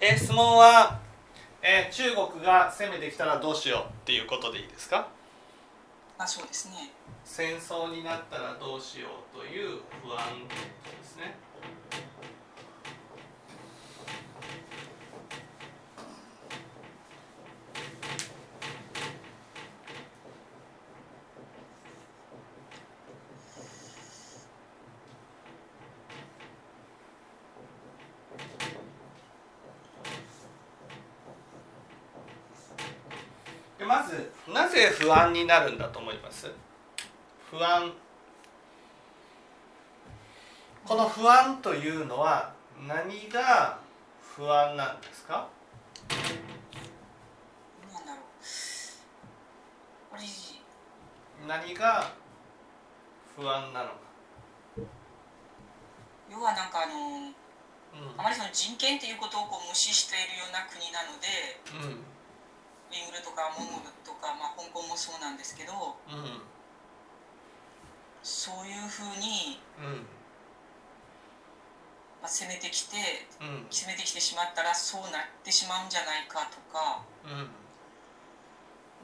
え質問は、え中国が攻めてきたらどうしようっていうことでいいですか？あそうですね。戦争になったらどうしようという不安ですねでまずなぜ不安になるんだと思います。不安。この不安というのは何が不安なんですか？何が不安なのか、要はなんかあのうあまりその人権っていうことをこう無視しているような国なのでんうんウイグルとかモンゴルとか、まあ、香港もそうなんですけどうんそういうふうに、うん。まあ、攻めてきてうん。攻めてきてしまったらそうなってしまうんじゃないかとか、うん。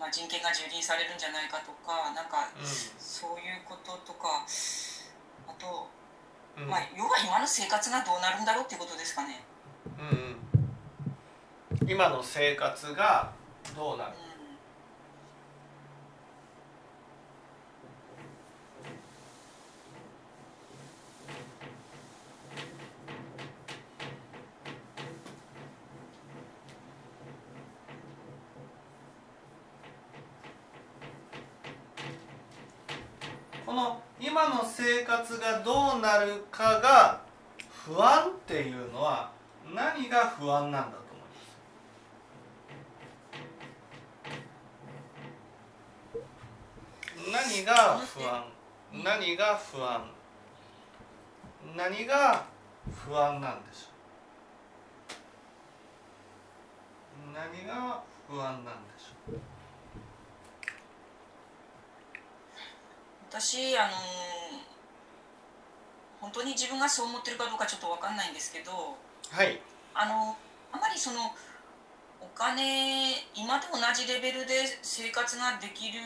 まあ、人権が蹂躙されるんじゃないかとかなんかうそういうこととかあと、んうん。まあ、要は今の生活がどうなるんだろうっていうことですかね。うん。うん。今の生活がどうなるこの今の生活がどうなるかが不安っていうのは何が不安なんだ何が不安何が不安何が不安なんでしょう？何が不安なんでしょう？私あのー本当に自分がそう思ってるかどうかちょっと分かんないんですけどはい。あのあまりそのお金今と同じレベルで生活ができる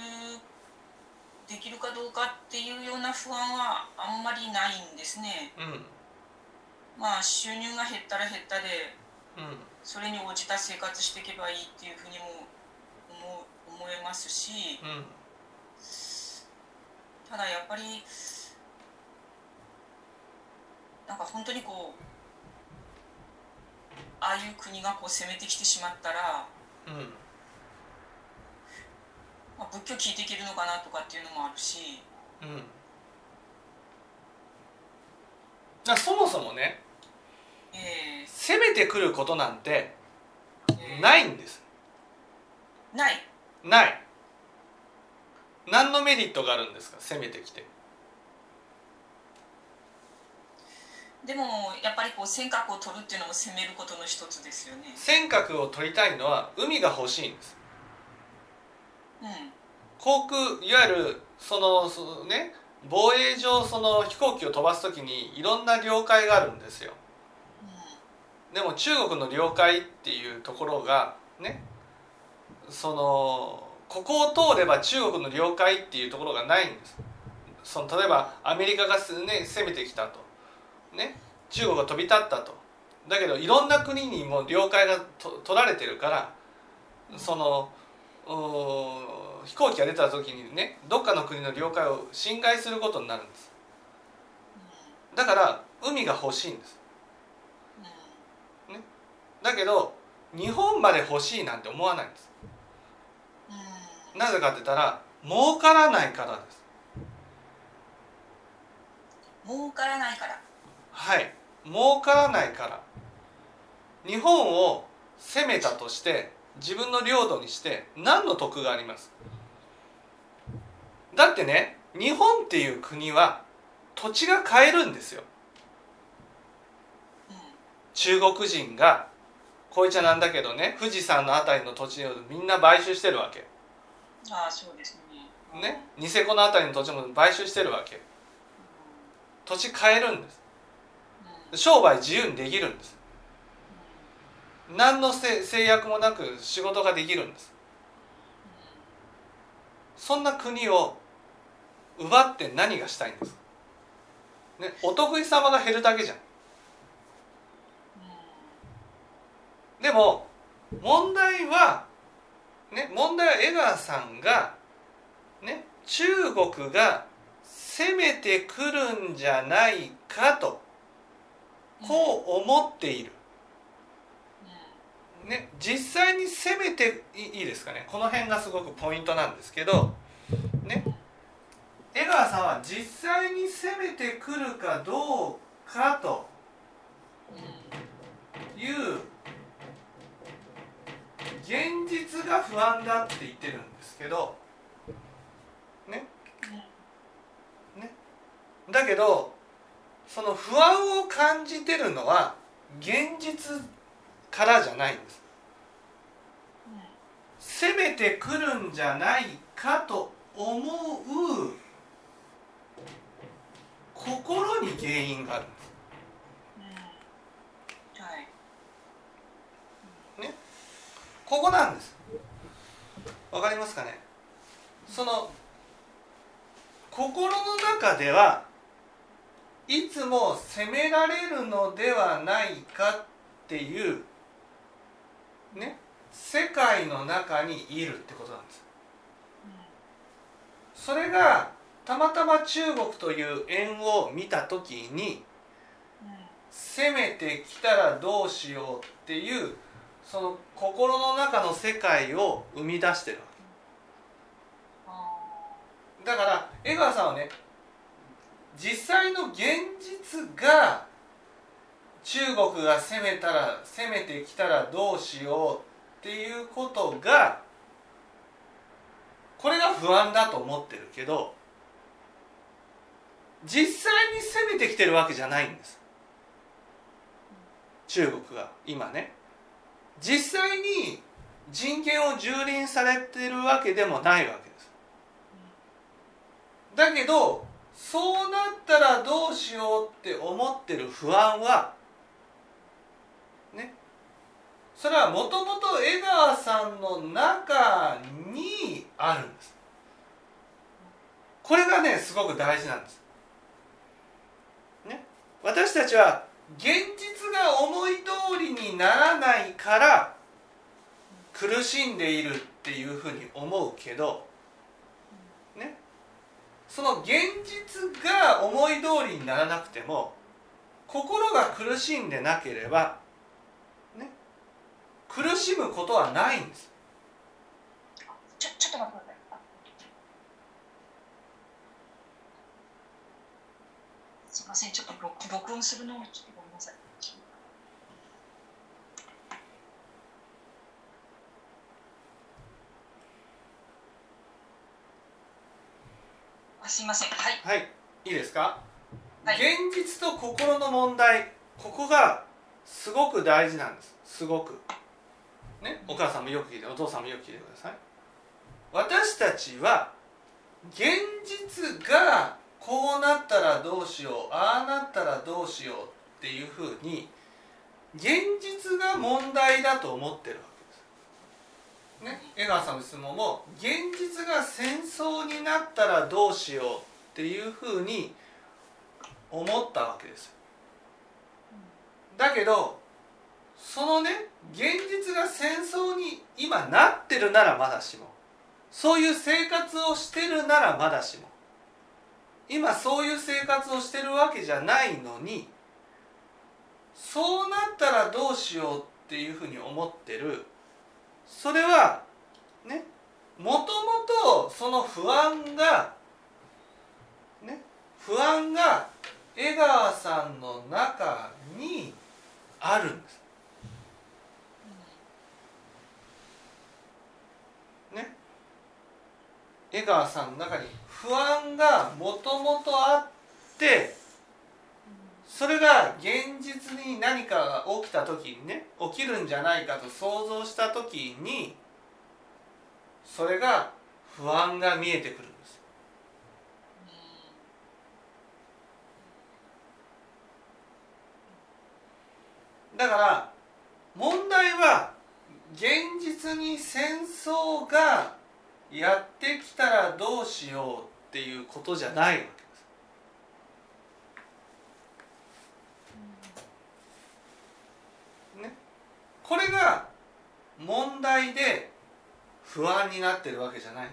できるかどうかっていうような不安はあんまりないんですね。うん。まあ収入が減ったら減ったでうん。それに応じた生活していけばいいっていうふうにも思う思えますしうん。ただやっぱりなんか本当にこうああいう国がこう攻めてきてしまったら、うんまあ、仏教聞いていけるのかなとかっていうのもあるし、うん。だそもそもねえ攻めてくることなんてーえ。ーないんです。ない。ない。何のメリットがあるんですか？攻めてきて。でもやっぱりこう尖閣を取るっていうのも攻めることの一つですよね。尖閣を取りたいのは海が欲しいんです。うん航空いわゆるそのそのね防衛上その飛行機を飛ばす時にいろんな領海があるんですよ。でも中国の領海っていうところがねそのここを通れば中国の領海っていうところがないんです。その例えばアメリカがす、ね、攻めてきたと、ね、中国が飛び立ったと。だけどいろんな国にも領海がと取られてるからその飛行機が出た時にねどっかの国の領海を侵害することになるんです。だから海が欲しいんです。うんうんだけど日本まで欲しいなんて思わないんです。うんなぜかって言ったら儲からないからです。儲からないから。はい。儲からないから。日本を攻めたとして自分の領土にして何の得があります？だってね日本っていう国は土地が買えるんですよ。うん中国人がこいつはなんだけどね富士山のあたりの土地をみんな買収してるわけ。ああそうですね。ねニセコのあたりの土地も買収してるわけ。土地買えるんです。商売自由にできるんです何の制約もなく仕事ができるんです。そんな国を奪って何がしたいんですねお得意様が減るだけじゃん。でも問題はね問題は江川さんがね中国が攻めてくるんじゃないかとこう思っている、ね、実際に攻めていいですかね。この辺がすごくポイントなんですけどね。江川さんは実際に攻めてくるかどうかという現実が不安だって言ってるんですけどね。ね。だけどその不安を感じてるのは現実からじゃないんです。攻めてくるんじゃないかと思う心に原因があるんです。ね。ここなんです。わかりますかね。その心の中ではいつも責められるのではないかっていうね世界の中にいるってことなんです。それがたまたま中国という縁を見た時に攻めてきたらどうしようっていうその心の中の世界を生み出してるだから江川さんはね実際の現実が中国が攻めたら攻めてきたらどうしようっていうことがこれが不安だと思ってるけど実際に攻めてきてるわけじゃないんです。中国が今ね。実際に人権を蹂躙されてるわけでもないわけです。だけどそうなったらどうしようって思ってる不安はねそれはもともと江川さんの中にあるんです。これがねすごく大事なんです。ね。私たちは現実が思い通りにならないから苦しんでいるっていうふうに思うけどね。その現実が思い通りにならなくても心が苦しんでなければ苦しむことはないんです。ちょちょっと待ってください。すいません。ちょっと録録音するのをちょっとごめんなさい。あすいません。はい。はい。いいですか、はい。現実と心の問題。ここがすごく大事なんです。すごくねお母さんもよく聞いてお父さんもよく聞いてください私たちは現実がこうなったらどうしようああなったらどうしようっていうふうに現実が問題だと思ってるわけです。ね、江川さんの質問も現実が戦争になったらどうしようっていうふうに思ったわけです。だけどそのね現実が戦争に今なってるならまだしも。そういう生活をしてるならまだしも。今そういう生活をしてるわけじゃないのにそうなったらどうしようっていうふうに思ってる。それはねもともとその不安がね不安が江川さんの中にあるんです。江川さんの中に不安がもともとあってそれが現実に何かが起きた時にね起きるんじゃないかと想像した時にそれが不安が見えてくるんです。だから問題は現実に戦争がやってきたらどうしようっていうことじゃないわけです。ね、これが問題で不安になってるわけじゃない。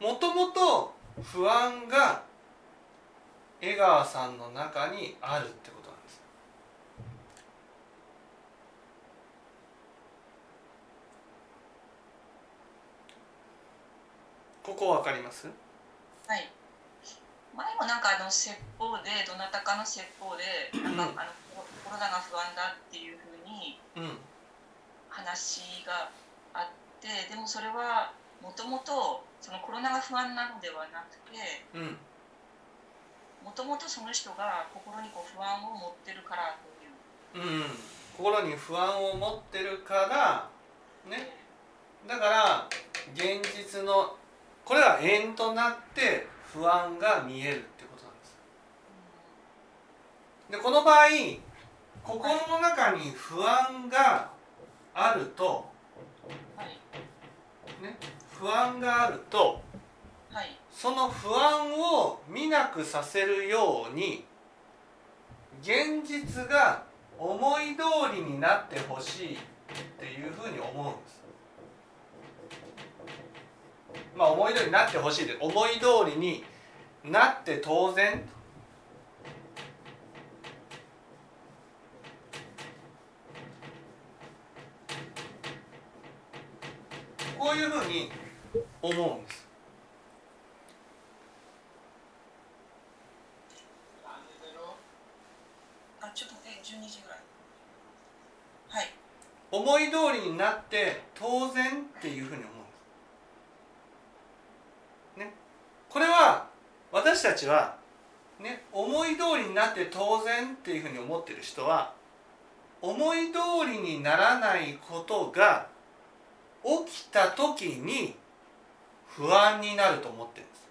もともと不安が江川さんの中にあるってことなんですここわかります？はい。前もなんかあの説法でどなたかの説法でなんかあのコロナが不安だっていうふうに話があってでもそれはもともとそのコロナが不安なのではなくてもともとその人が心にこう不安を持ってるからという。うん、心に不安を持ってるからね。だから現実のこれは縁となって不安が見えるってことなんです。でこの場合心の中に不安があると、ね、不安があると、その不安を見なくさせるように現実が思い通りになってほしいっていうふうに思うんですまあ思い通りになってほしいで思い通りになって当然。こういうふうに思うんです。あちょっとえ12時ぐらい。はい。思い通りになって当然っていうふうに思うこれは私たちはね思い通りになって当然っていうふうに思ってる人は思い通りにならないことが起きた時に不安になると思ってるんです。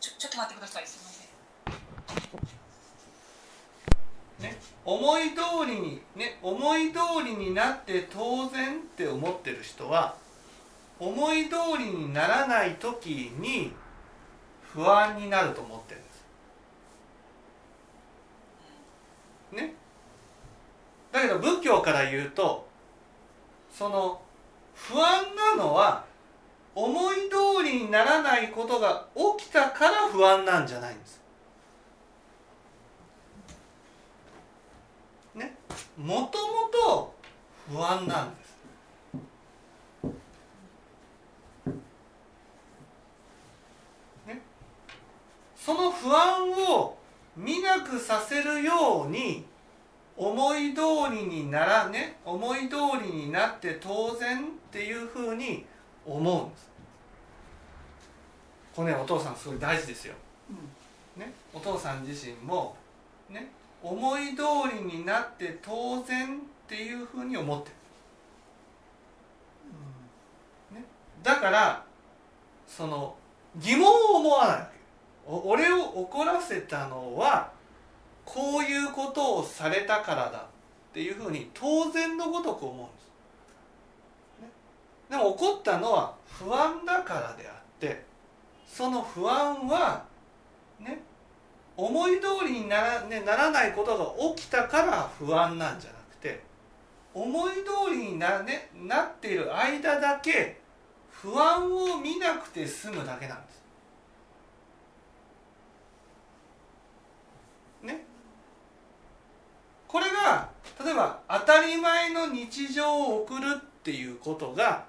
ちょちょっと待ってくださいすみません。ね、思い通りにね思い通りになって当然って思ってる人は思い通りにならない時に不安になると思ってるんです。ね。だけど仏教から言うとその不安なのは思い通りにならないことが起きたから不安なんじゃないんです。もともと不安なんです。ね、その不安を見なくさせるように思い通りにならね思い通りになって当然っていうふうに思うんです。これねお父さんすごい大事ですよ。ね、お父さん自身もね思い通りになって当然っていうふうに思ってる、うん。ね、だからその疑問を思わないわけ。俺を怒らせたのはこういうことをされたからだっていうふうに当然のごとく思うんです、ね、でも怒ったのは不安だからであってその不安はね思い通りになら,、ね、ならないことが起きたから不安なんじゃなくて思い通りにな,、ね、なっている間だけ不安を見なくて済むだけなんです。ね。これが例えば当たり前の日常を送るっていうことが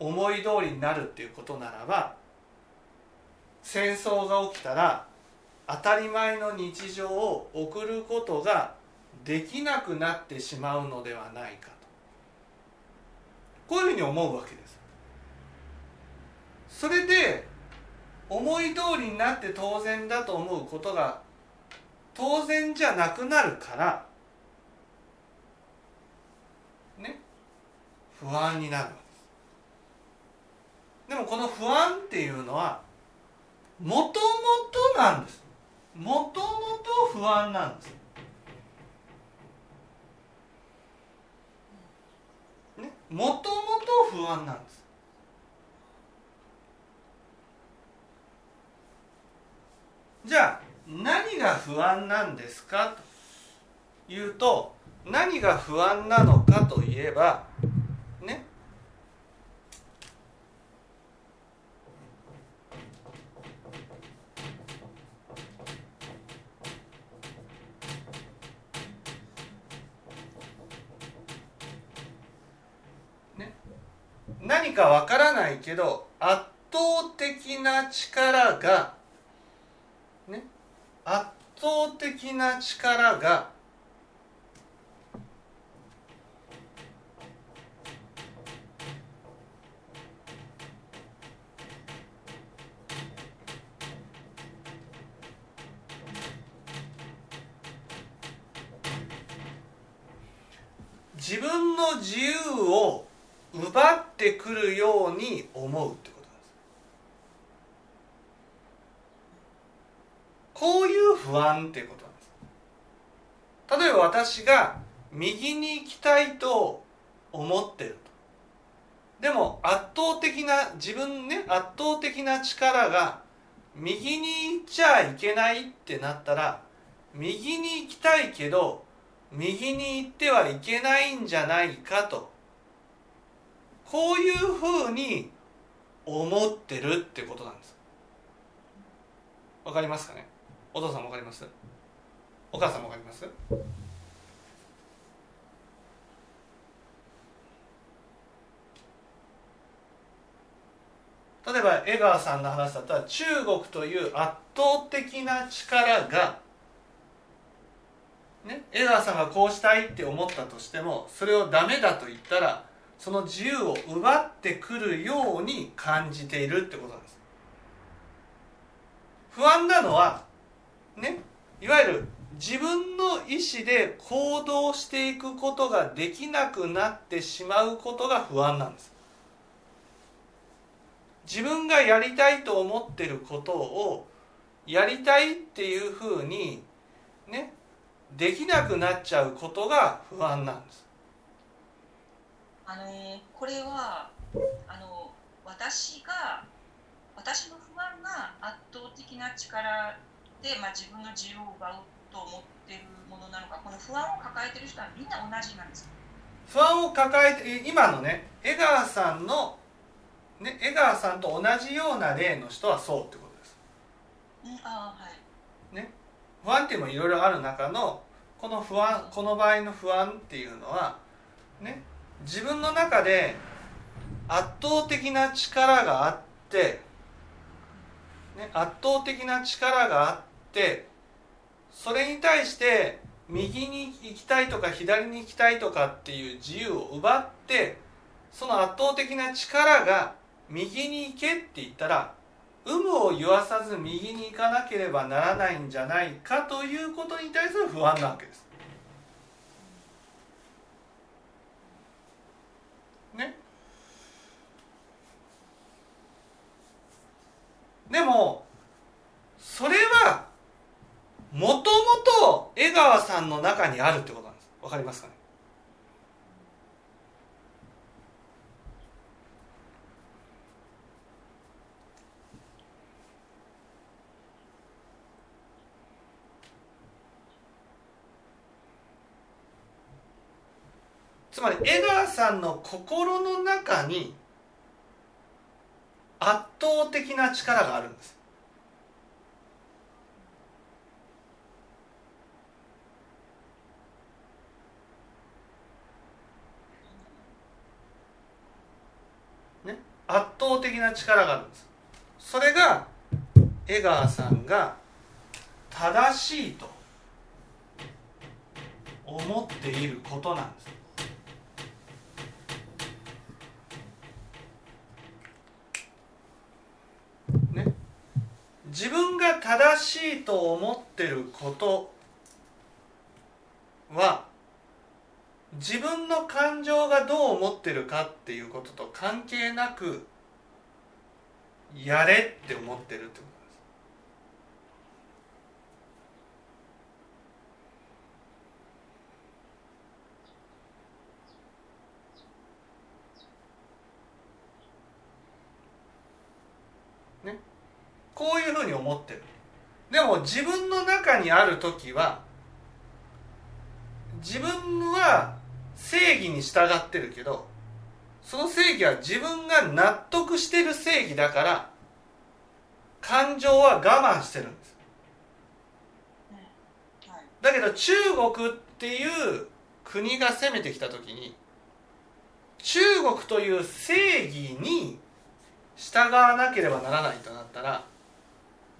思い通りになるっていうことならば戦争が起きたら当たり前の日常を送ることができなくなってしまうのではないかと。こういうふうに思うわけです。それで思い通りになって当然だと思うことが当然じゃなくなるからね不安になるわけです。でもこの不安っていうのはもともとなんです。もともと不安なんですもともと不安なんです。じゃあ何が不安なんですかというと何が不安なのかといえばねね何かわからないけど圧倒的な力がね圧倒的な力が自分の自由を奪ってくるように思うってことなんです。こういう不安っていうことなんです。例えば私が右に行きたいと思ってると。でも圧倒的な自分ね圧倒的な力が右に行っちゃいけないってなったら右に行きたいけど右に行ってはいけないんじゃないかと。こういうふうに思ってるってことなんです。わかりますかね？お父さんわかります？お母さんわかります？例えば江川さんの話だったら中国という圧倒的な力がね、江川さんがこうしたいって思ったとしてもそれをダメだと言ったらその自由を奪ってくるように感じているってことなんです不安なのはねいわゆる自分の意思で行動していくことができなくなってしまうことが不安なんです自分がやりたいと思ってることをやりたいっていうふうにねできなくなっちゃうことが不安なんです。あのこれはあの私が私の不安が圧倒的な力で、まあ、自分の自由を奪うと思っているものなのかこの不安を抱えている人はみんな同じなんです不安を抱えて今のね江川さんの、ね、江川さんと同じような例の人はそうってことです。うん、あはいね、不安っていうのもいろいろある中のこの不安この場合の不安っていうのはね自分の中で圧倒的な力があって、ね、圧倒的な力があってそれに対して右に行きたいとか左に行きたいとかっていう自由を奪ってその圧倒的な力が右に行けって言ったら有無を言わさず右に行かなければならないんじゃないかということに対する不安なわけです。ね。でもそれはもともと江川さんの中にあるってことなんです。わかりますかね？つまり江川さんの心の中に圧倒的な力があるんです。ね？圧倒的な力があるんです。それが江川さんが正しいと思っていることなんですね、自分が正しいと思ってることは自分の感情がどう思ってるかっていうことと関係なくやれって思ってるってこと。こういうふうに思ってる。でも自分の中にある時は自分は正義に従ってるけどその正義は自分が納得してる正義だから感情は我慢してるんです。だけど中国っていう国が攻めてきた時に中国という正義に従わなければならないとなったら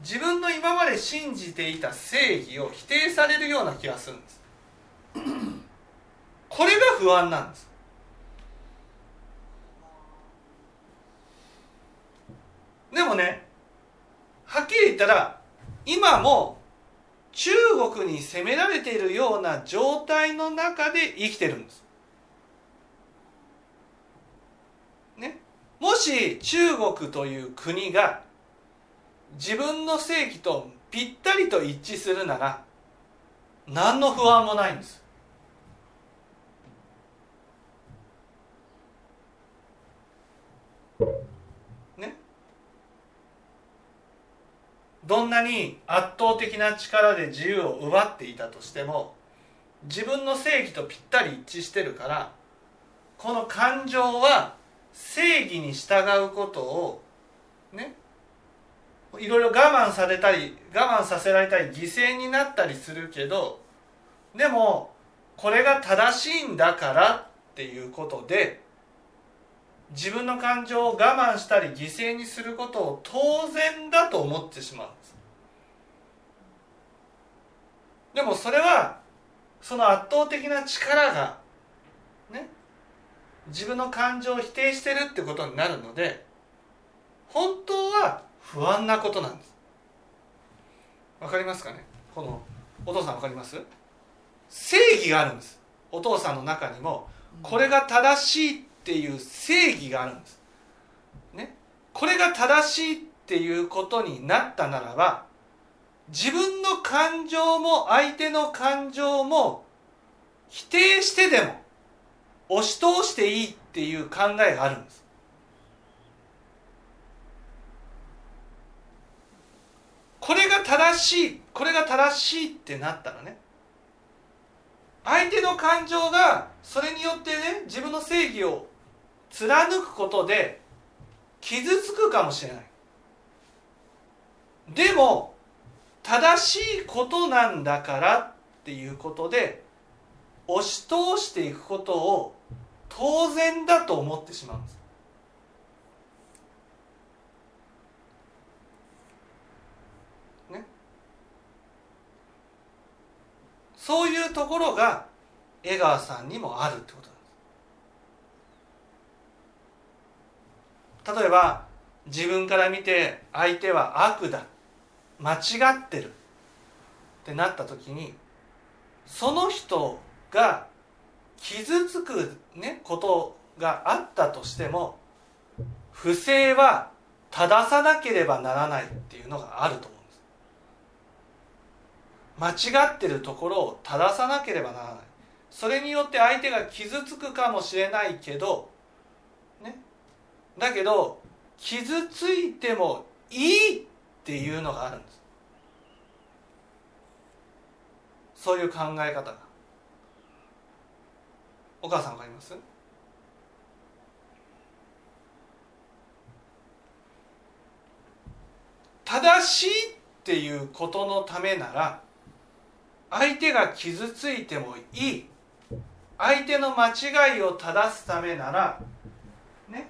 自分の今まで信じていた正義を否定されるような気がするんです。これが不安なんです。でもねはっきり言ったら今も中国に攻められているような状態の中で生きてるんです。ね、もし中国という国が自分の正義とぴったりと一致するなら何の不安もないんです。ね？どんなに圧倒的な力で自由を奪っていたとしても自分の正義とぴったり一致してるからこの感情は正義に従うことをね？いろいろ我慢されたり我慢させられたり犠牲になったりするけどでもこれが正しいんだからっていうことで自分の感情を我慢したり犠牲にすることを当然だと思ってしまうんです。でもそれはその圧倒的な力がね自分の感情を否定してるってことになるので本当は不安なことなんです。わかりますかね？このお父さんわかります？正義があるんです。お父さんの中にもこれが正しいっていう正義があるんです。ね？これが正しいっていうことになったならば自分の感情も相手の感情も否定してでも押し通していいっていう考えがあるんです。これが正しいこれが正しいってなったらね。相手の感情がそれによってね自分の正義を貫くことで傷つくかもしれない。でも正しいことなんだからっていうことで押し通していくことを当然だと思ってしまうんです。そういうところが江川さんにもあるってことなんです。例えば自分から見て相手は悪だ。間違ってる。ってなった時にその人が傷つく、ね、ことがあったとしても不正は正さなければならないっていうのがあると間違ってるところを正さなければならない。それによって相手が傷つくかもしれないけどね。だけど傷ついてもいいっていうのがあるんです。そういう考え方が。お母さんわかります？正しいっていうことのためなら相手が傷ついてもいい。相手の間違いを正すためならね。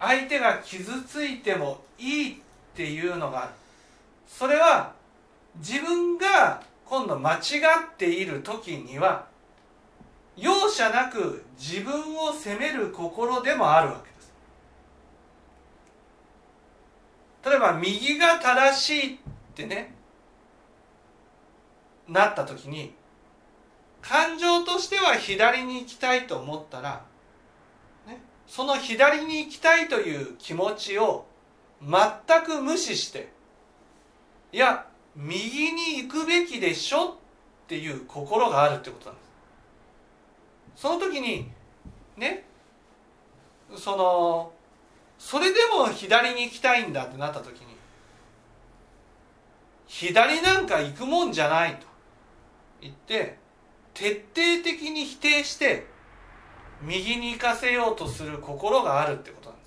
相手が傷ついてもいいっていうのがある。それは自分が今度間違っている時には容赦なく自分を責める心でもあるわけです。例えば右が正しいってね。なった時に感情としては左に行きたいと思ったら、ね、その左に行きたいという気持ちを全く無視していや右に行くべきでしょっていう心があるってことなんです。その時にねそのそれでも左に行きたいんだってなった時に左なんか行くもんじゃないと。言って徹底的に否定して右に行かせようとする心があるってことなんで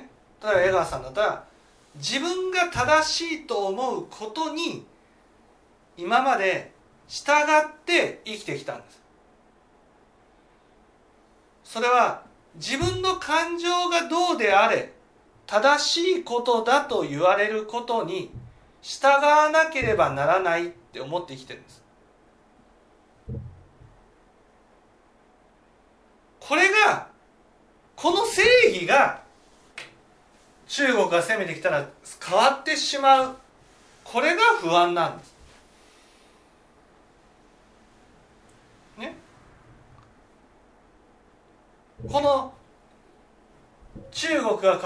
す。ね？例えば江川さんだったら自分が正しいと思うことに今まで従って生きてきたんです。それは自分の感情がどうであれ正しいことだと言われることに従わなければならないって思って生きてるんです。これがこの正義が中国が攻めてきたら変わってしまう。これが不安なんです。ね。この中国が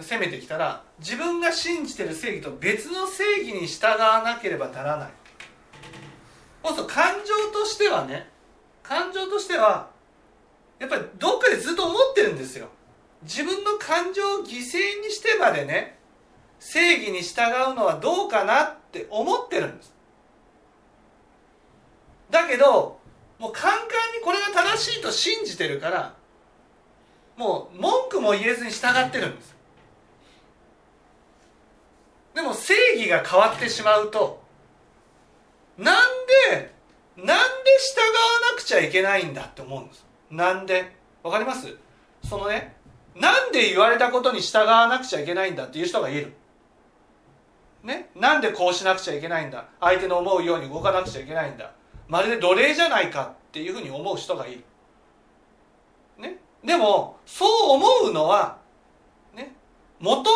攻めてきたら自分が信じてる正義と別の正義に従わなければならない。そうすると感情としてはね感情としてはやっぱりどっかでずっと思ってるんですよ。自分の感情を犠牲にしてまでね正義に従うのはどうかなって思ってるんです。だけどもうカンカンにこれが正しいと信じてるからもう文句も言えずに従ってるんです。でも正義が変わってしまうとなんでなんで従わなくちゃいけないんだって思うんです。なんで？わかります？そのねなんで言われたことに従わなくちゃいけないんだっていう人がいる。ね？なんでこうしなくちゃいけないんだ？相手の思うように動かなくちゃいけないんだ。まるで奴隷じゃないかっていうふうに思う人がいる。ね？でもそう思うのはねもとも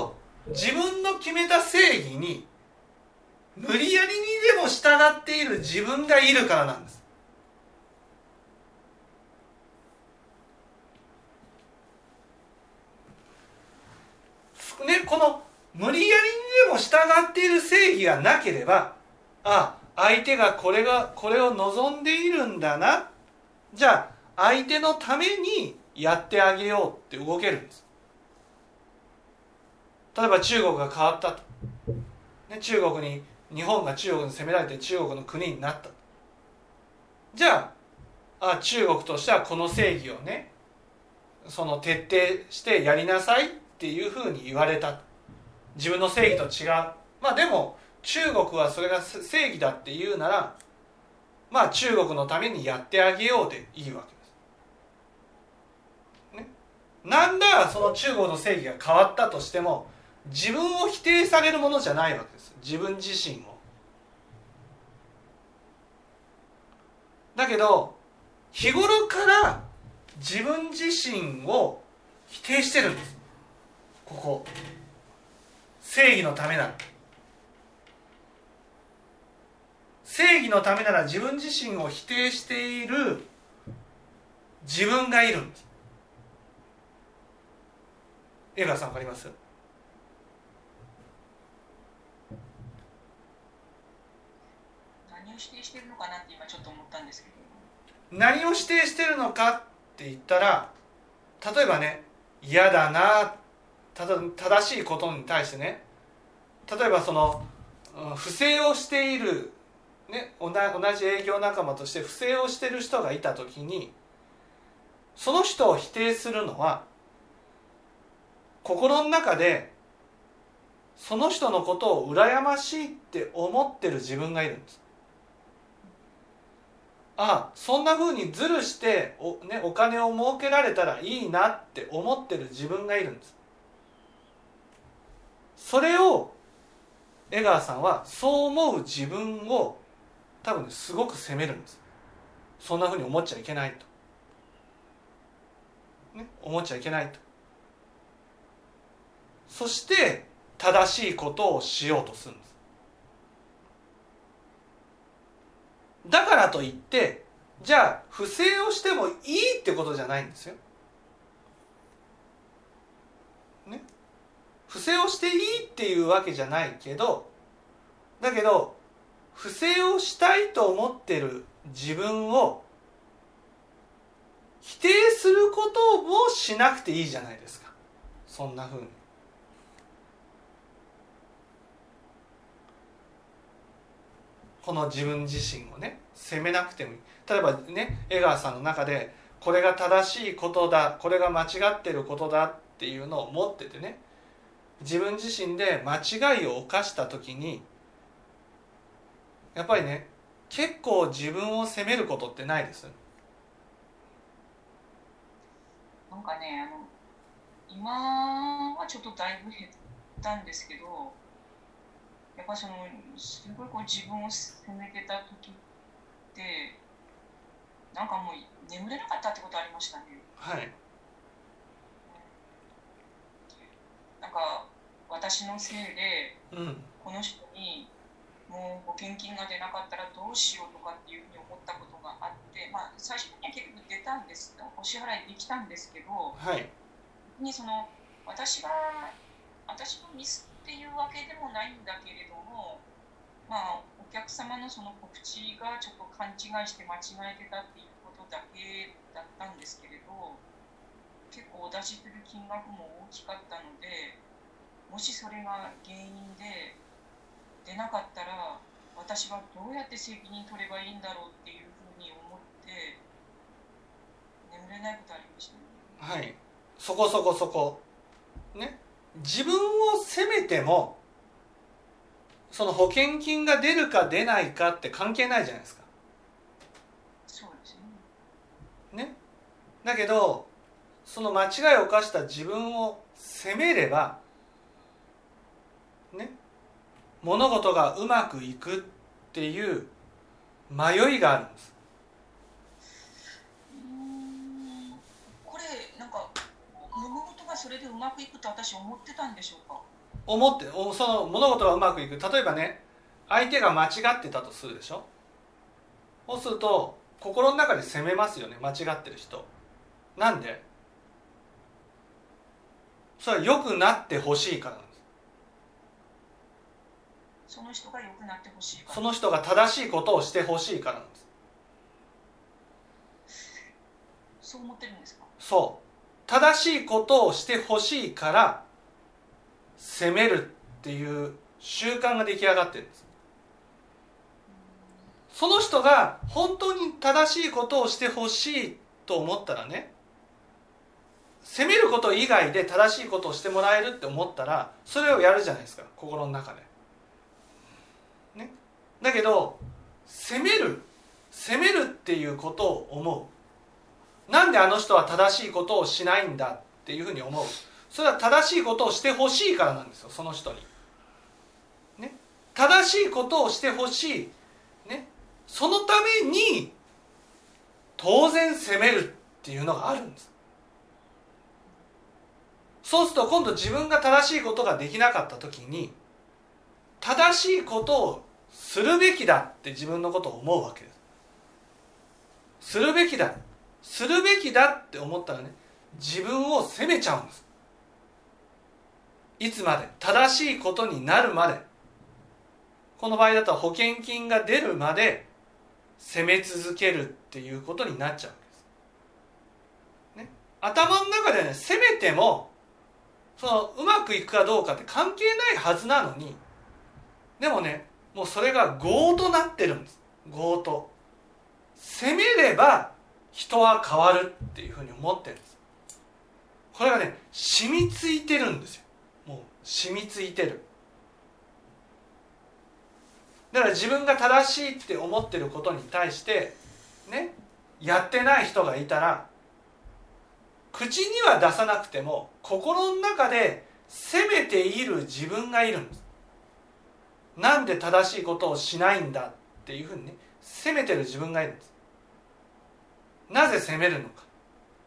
と自分の決めた正義に無理やりにでも従っている自分がいるからなんです。ね、この無理やりにでも従っている正義がなければあ相手がこれがこれを望んでいるんだな。じゃあ相手のためにやってあげようって動けるんです。例えば中国が変わったと、ね、中国に日本が中国に攻められて中国の国になったじゃああ中国としてはこの正義をねその徹底してやりなさいっていうふうに言われた自分の正義と違う。まあでも中国はそれが正義だって言うならまあ中国のためにやってあげようでいいわけ。なんだその中国の正義が変わったとしても自分を否定されるものじゃないわけです自分自身を。だけど日頃から自分自身を否定してるんです。ここ。正義のためなら。正義のためなら自分自身を否定している自分がいるんです。江川さん分かります？何を否定してるのかなって今ちょっと思ったんですけど。何を指定してるのかって言ったら例えばね嫌だなただ正しいことに対してね例えばその不正をしている、ね、同じ営業仲間として不正をしている人がいた時にその人を否定するのは心の中でその人のことを羨ましいって思ってる自分がいるんです。あそんなふうにずるしてお,、ね、お金を儲けられたらいいなって思ってる自分がいるんです。それを江川さんはそう思う自分を多分、ね、すごく責めるんです。そんなふうに思っちゃいけないと、ね、思っちゃいけないと。そして正しいことをしようとするんですだからといってじゃあ不正をしてもいいってことじゃないんですよ。ね？不正をしていいっていうわけじゃないけどだけど不正をしたいと思ってる自分を否定することもしなくていいじゃないですかそんなふうに。この自分自身をね責めなくてもいい。例えばね江川さんの中でこれが正しいことだこれが間違ってることだっていうのを持っててね自分自身で間違いを犯した時にやっぱりね結構自分を責めることってないですなんかねあの今はちょっとだいぶ減ったんですけどやっぱそのすごいこう自分を責めてた時ってなんかもう眠れなかったってことありましたね。はい。なんか私のせいでうん。この人にもう保険金が出なかったらどうしようとかっていうふうに思ったことがあってまあ最初には結局出たんですお支払いできたんですけどはい。にその私が私のミスっていうわけでもないんだけれどもまあお客様のその告知がちょっと勘違いして間違えてたっていうことだけだったんですけれど結構お出しする金額も大きかったのでもしそれが原因で出なかったら私はどうやって責任取ればいいんだろうっていうふうに思って眠れないことありましたね。はい。そこそこそこ。ね。自分を責めてもその保険金が出るか出ないかって関係ないじゃないですか。そうですね。ね。だけどその間違いを犯した自分を責めればね。物事がうまくいくっていう迷いがあるんですうーんこれなんか物事がそれでうまくいくと私思ってたんでしょうか？思っておその物事がうまくいく。例えばね相手が間違ってたとするでしょ？そうすると心の中で責めますよね間違ってる人。なんで？それは良くなってほしいからなんです。その人が良くなってほしいから。その人が正しいことをしてほしいからなんです。そう思ってるんですか？そう正しいことをしてほしいから責めるっていう習慣が出来上がってるんです。その人が本当に正しいことをしてほしいと思ったらね責めること以外で正しいことをしてもらえるって思ったらそれをやるじゃないですか心の中で。ね、だけど責める責めるっていうことを思う。なんであの人は正しいことをしないんだっていうふうに思うそれは正しいことをしてほしいからなんですよその人に。ね、正しいことをしてほしい、ね、そのために当然責めるっていうのがあるんです。そうすると今度自分が正しいことができなかった時に正しいことをするべきだって自分のことを思うわけです。するべきだするべきだって思ったらね自分を責めちゃうんです。いつまで正しいことになるまでこの場合だと保険金が出るまで責め続けるっていうことになっちゃうわけです。ね、頭の中でね責めてもそのうまくいくかどうかって関係ないはずなのにでもねもうそれが業となってるんです業と責めれば人は変わるっていうふうに思ってるんです。これがね染みついてるんですよ。もう染みついてる。だから自分が正しいって思ってることに対してねやってない人がいたら口には出さなくても心の中で責めている自分がいるんです。なんで正しいことをしないんだっていうふうにね責めてる自分がいるんです。なぜ責めるのか。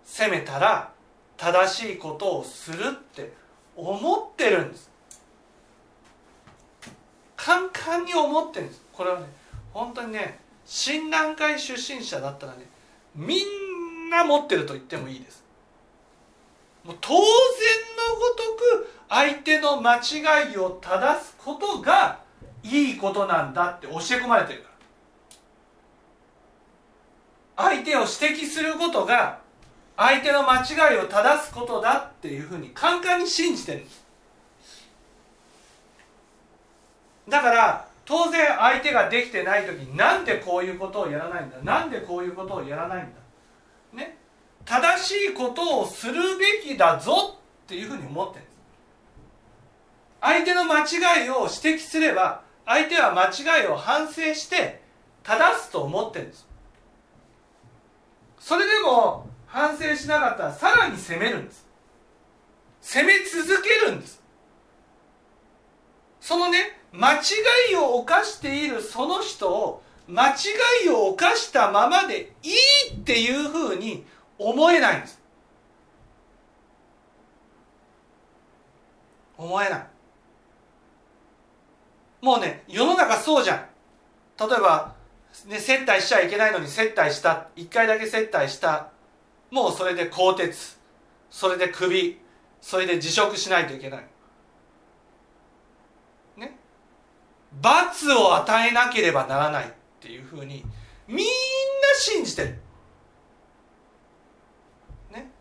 責めたら正しいことをするって思ってるんです。干に思ってるんです。これはね本当にね親鸞会出身者だったらねみんな持ってると言ってもいいです。もう当然のごとく相手の間違いを正すことがいいことなんだって教え込まれてるから。相手を指摘することが相手の間違いを正すことだっていうふうにカンカンに信じてる。だから当然相手ができてない時になんでこういうことをやらないんだ？なんでこういうことをやらないんだ？ね？正しいことをするべきだぞっていうふうに思ってる。んです相手の間違いを指摘すれば相手は間違いを反省して正すと思ってるんです。それでも反省しなかったらさらに責めるんです。責め続けるんです。そのね間違いを犯しているその人を間違いを犯したままでいいっていうふうに思えないんです。思えない。もうね世の中そうじゃん。例えば、ね、接待しちゃいけないのに接待した1回だけ接待した。もうそれで更迭。それでクビ。それで辞職しないといけない。ね。罰を与えなければならないっていうふうにみんな信じてる。ね。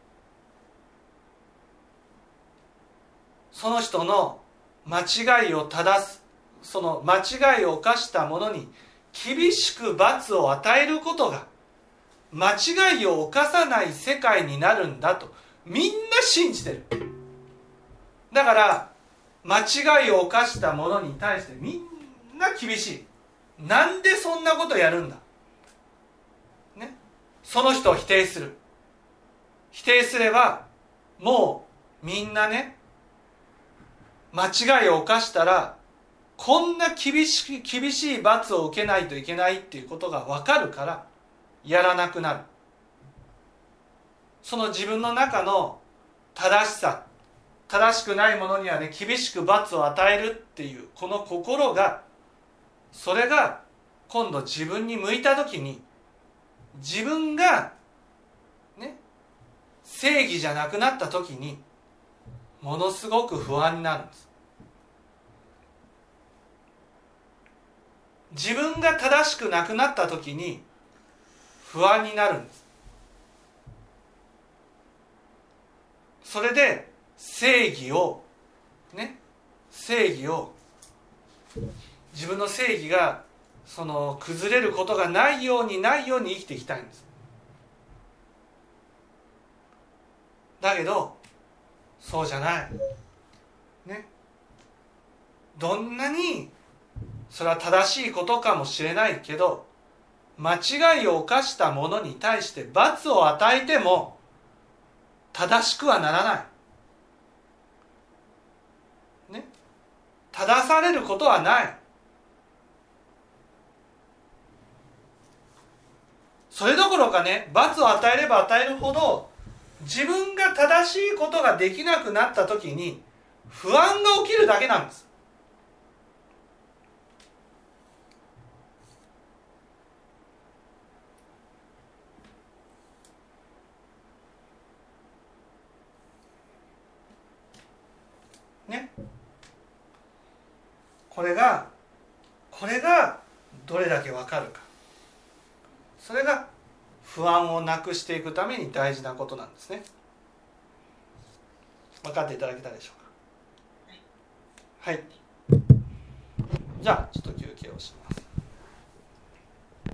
その人の間違いを正すその間違いを犯した者に厳しく罰を与えることが間違いを犯さない世界になるんだとみんな信じてる。だから間違いを犯した者に対してみんな厳しい。なんでそんなことやるんだ。ね。その人を否定する。否定すればもうみんなね間違いを犯したらこんな厳しい厳しい罰を受けないといけないっていうことが分かるからやらなくなる。その自分の中の正しさ正しくないものにはね厳しく罰を与えるっていうこの心がそれが今度自分に向いた時に自分がね正義じゃなくなった時にものすごく不安になるんです。自分が正しくなくなった時に不安になるんです。それで正義をね正義を自分の正義がその崩れることがないようにないように生きていきたいんです。だけどそうじゃない。ね。どんなにそれは正しいことかもしれないけど間違いを犯した者に対して罰を与えても正しくはならない。ね？正されることはない。それどころかね罰を与えれば与えるほど自分が正しいことができなくなった時に不安が起きるだけなんですねこれがこれがどれだけわかるか。それが不安をなくしていくために大事なことなんですね。分かっていただけたでしょうか。はい。じゃあちょっと休憩をします